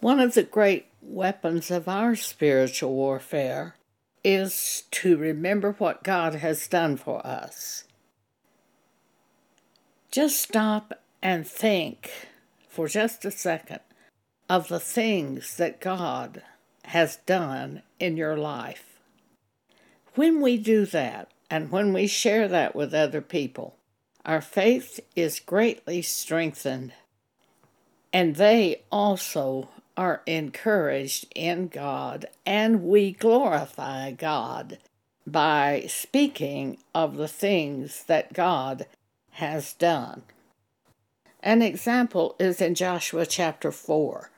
One of the great weapons of our spiritual warfare is to remember what God has done for us. Just stop and think for just a second of the things that God has done in your life. When we do that, and when we share that with other people, our faith is greatly strengthened, and they also are encouraged in God, and we glorify God by speaking of the things that God has done. An example is in Joshua chapter 4.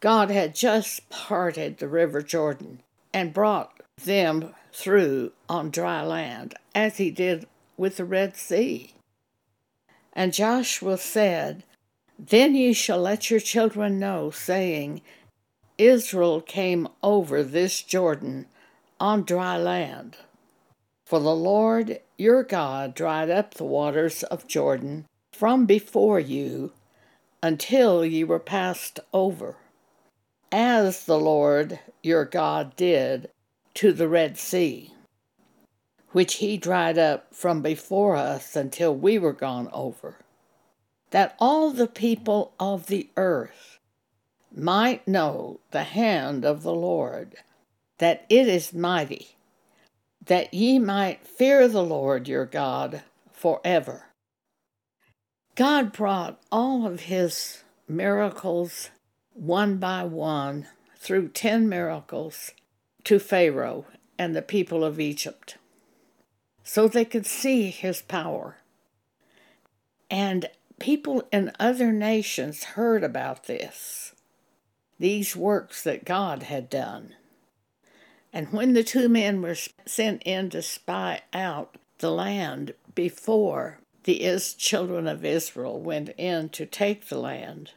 God had just parted the river Jordan and brought them through on dry land, as he did with the Red Sea. And Joshua said, Then ye shall let your children know, saying, Israel came over this Jordan on dry land. For the Lord your God dried up the waters of Jordan from before you until ye were passed over, as the Lord your God did to the Red Sea, which he dried up from before us until we were gone over, that all the people of the earth might know the hand of the Lord, that it is mighty, that ye might fear the Lord your God forever. God brought all of his miracles one by one through ten miracles to Pharaoh and the people of Egypt so they could see his power. And people in other nations heard about this, these works that God had done. And when the two men were sent in to spy out the land before the children of Israel went in to take the land,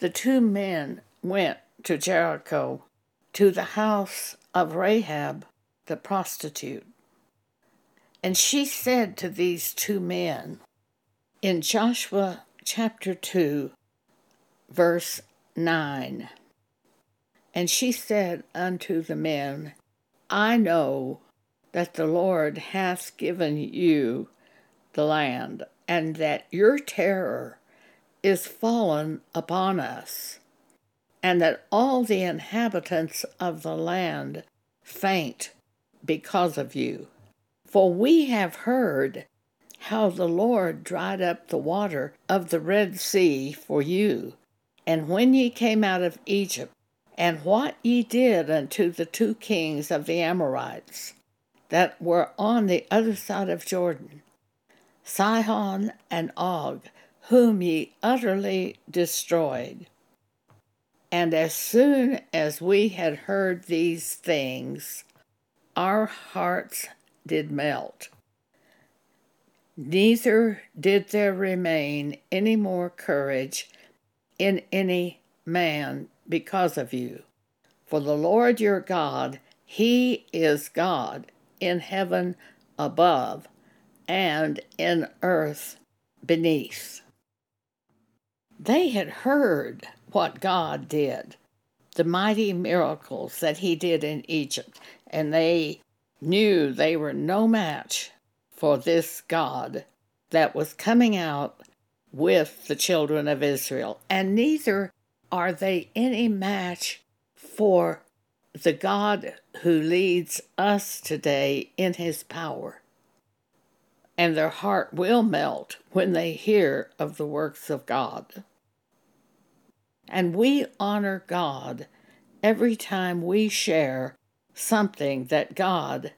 the two men went to Jericho to the house of Rahab the prostitute. And she said to these two men in Joshua chapter 2, verse 9 And she said unto the men, I know that the Lord hath given you the land, and that your terror is fallen upon us and that all the inhabitants of the land faint because of you. For we have heard how the Lord dried up the water of the Red Sea for you, and when ye came out of Egypt, and what ye did unto the two kings of the Amorites that were on the other side of Jordan, Sihon and Og, whom ye utterly destroyed. And as soon as we had heard these things, our hearts did melt. Neither did there remain any more courage in any man because of you. For the Lord your God, He is God in heaven above and in earth beneath. They had heard what God did, the mighty miracles that He did in Egypt, and they knew they were no match for this God that was coming out with the children of Israel, and neither are they any match for the God who leads us today in His power. And their heart will melt when they hear of the works of God. And we honor God every time we share something that God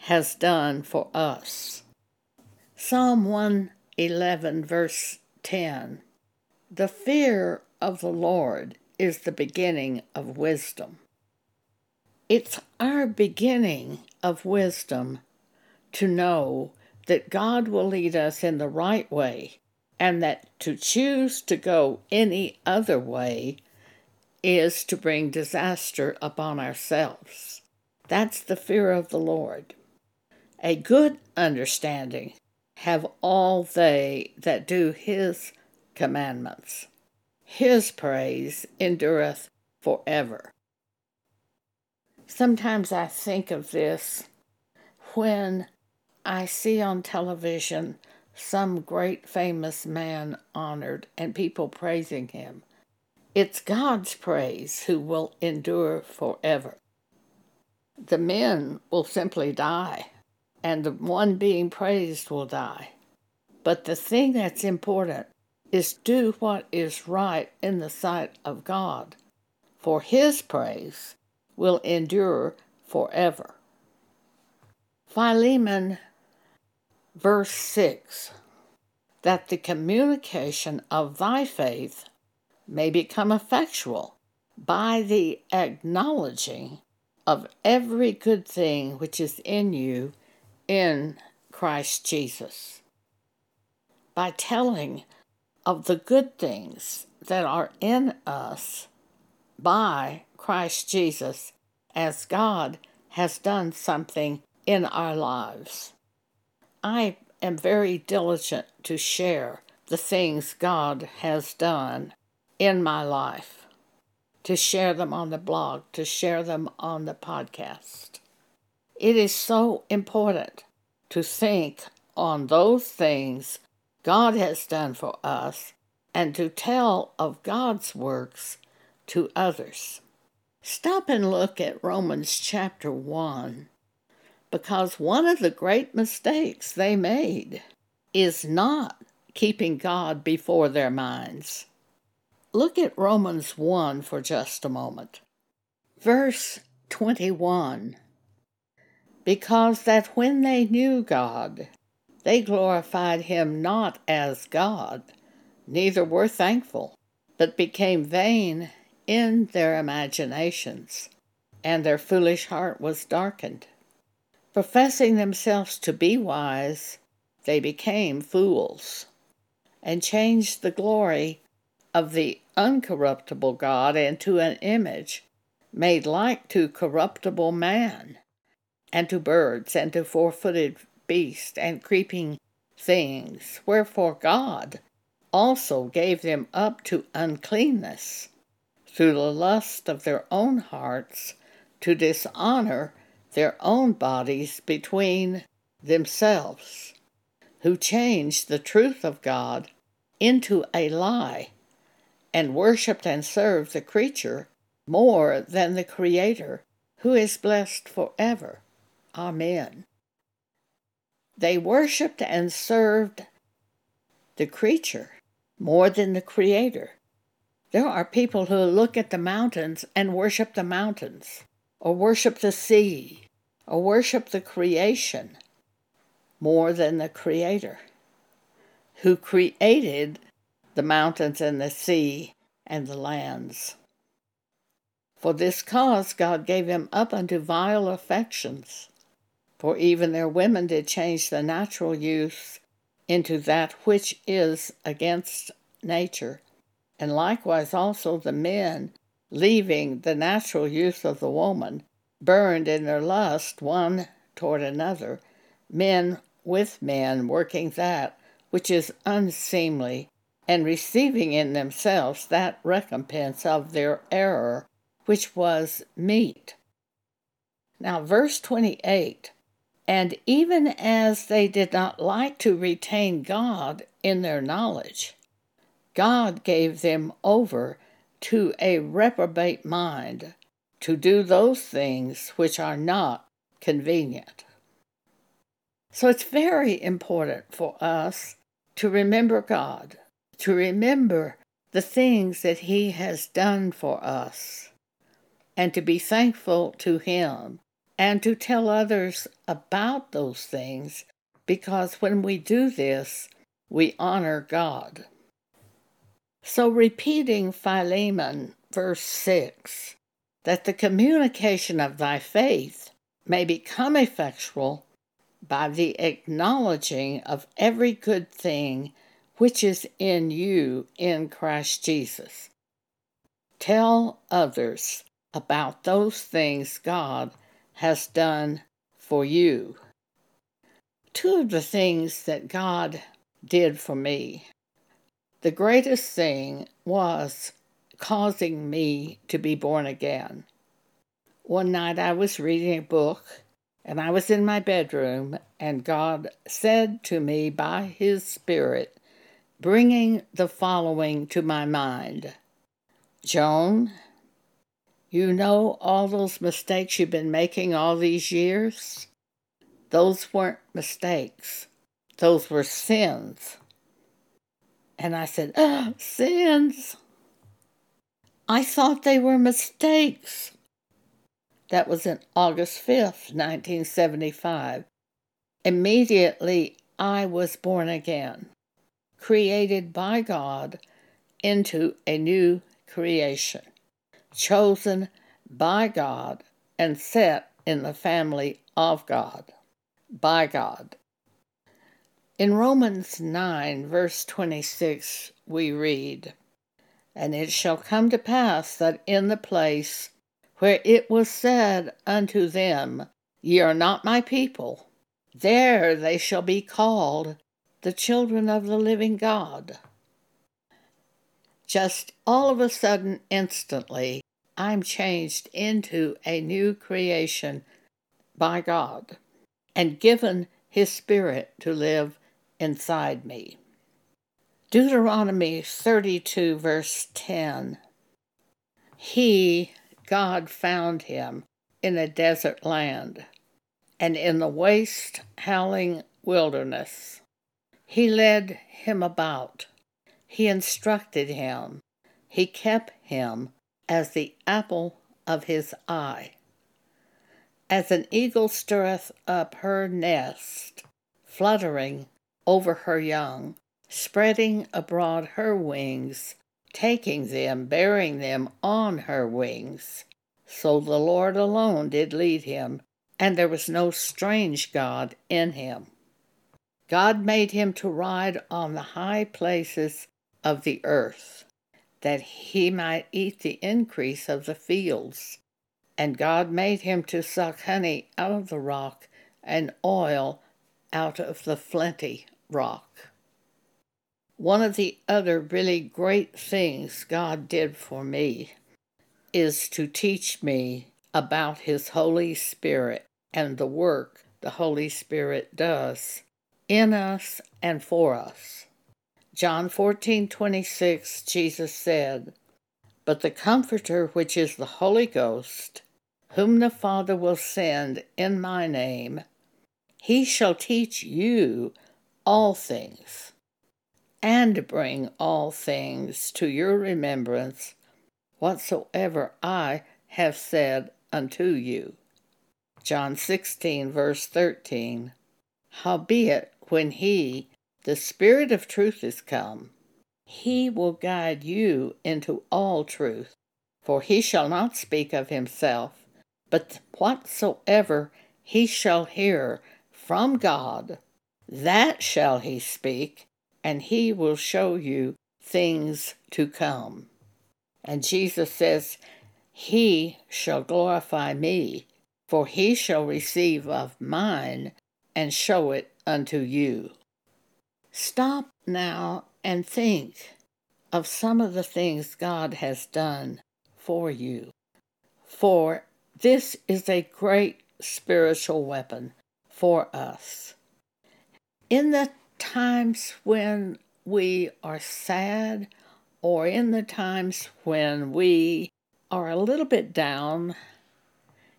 has done for us. Psalm 111, verse 10 The fear of the Lord is the beginning of wisdom. It's our beginning of wisdom to know that God will lead us in the right way and that to choose to go any other way is to bring disaster upon ourselves. That's the fear of the Lord. A good understanding have all they that do his commandments. His praise endureth forever. Sometimes I think of this when I see on television some great famous man honored and people praising him. It's God's praise who will endure forever. The men will simply die, and the one being praised will die. But the thing that's important is do what is right in the sight of God, for his praise will endure forever. Philemon, verse 6 that the communication of thy faith may become effectual by the acknowledging of every good thing which is in you in Christ Jesus. By telling of the good things that are in us by Christ Jesus as God has done something in our lives. I am very diligent to share the things God has done in my life, to share them on the blog, to share them on the podcast. It is so important to think on those things God has done for us and to tell of God's works to others. Stop and look at Romans chapter 1 because one of the great mistakes they made is not keeping God before their minds. Look at Romans 1 for just a moment. Verse 21 Because that when they knew God, they glorified him not as God, neither were thankful, but became vain in their imaginations, and their foolish heart was darkened. Professing themselves to be wise, they became fools and changed the glory of the uncorruptible God into an image made like to corruptible man, and to birds, and to four footed beasts, and creeping things. Wherefore God also gave them up to uncleanness through the lust of their own hearts to dishonor their own bodies between themselves, who changed the truth of God into a lie and worshiped and served the creature more than the Creator, who is blessed forever. Amen. They worshiped and served the creature more than the Creator. There are people who look at the mountains and worship the mountains, or worship the sea, or worship the creation more than the Creator, who created the mountains and the sea and the lands. For this cause God gave him up unto vile affections, for even their women did change the natural use into that which is against nature, and likewise also the men, leaving the natural use of the woman, burned in their lust one toward another, men with men working that which is unseemly, and receiving in themselves that recompense of their error which was meet. Now, verse 28 And even as they did not like to retain God in their knowledge, God gave them over to a reprobate mind to do those things which are not convenient. So it's very important for us to remember God, to remember the things that He has done for us, and to be thankful to Him, and to tell others about those things, because when we do this, we honor God. So, repeating Philemon, verse 6 that the communication of thy faith may become effectual by the acknowledging of every good thing which is in you in Christ Jesus. Tell others about those things God has done for you. Two of the things that God did for me. The greatest thing was causing me to be born again. One night I was reading a book and I was in my bedroom, and God said to me by His Spirit, bringing the following to my mind Joan, you know all those mistakes you've been making all these years? Those weren't mistakes, those were sins. And I said, oh, Sins? I thought they were mistakes. That was in August 5th, 1975. Immediately, I was born again, created by God into a new creation, chosen by God and set in the family of God, by God. In Romans 9, verse 26, we read, And it shall come to pass that in the place where it was said unto them, Ye are not my people, there they shall be called the children of the living God. Just all of a sudden, instantly, I'm changed into a new creation by God and given His Spirit to live inside me. Deuteronomy 32, verse 10. He God found him in a desert land and in the waste, howling wilderness. He led him about. He instructed him. He kept him as the apple of his eye. As an eagle stirreth up her nest, fluttering over her young, spreading abroad her wings taking them, bearing them on her wings. So the Lord alone did lead him, and there was no strange God in him. God made him to ride on the high places of the earth, that he might eat the increase of the fields. And God made him to suck honey out of the rock and oil out of the flinty rock. One of the other really great things God did for me is to teach me about His Holy Spirit and the work the Holy Spirit does in us and for us. John 14:26 Jesus said, But the Comforter, which is the Holy Ghost, whom the Father will send in my name, he shall teach you all things and bring all things to your remembrance whatsoever I have said unto you. John 16, verse 13. Howbeit, when he, the Spirit of truth, is come, he will guide you into all truth, for he shall not speak of himself, but whatsoever he shall hear from God, that shall he speak, and he will show you things to come. And Jesus says, He shall glorify me, for he shall receive of mine and show it unto you. Stop now and think of some of the things God has done for you. For this is a great spiritual weapon for us. In the times when we are sad or in the times when we are a little bit down,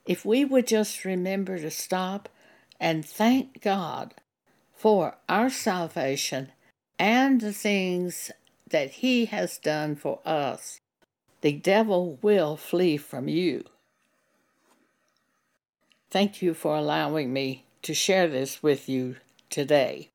if we would just remember to stop and thank God for our salvation and the things that He has done for us, the devil will flee from you. Thank you for allowing me to share this with you today.